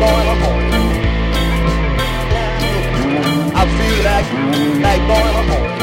like boiling. I feel like like boiling home.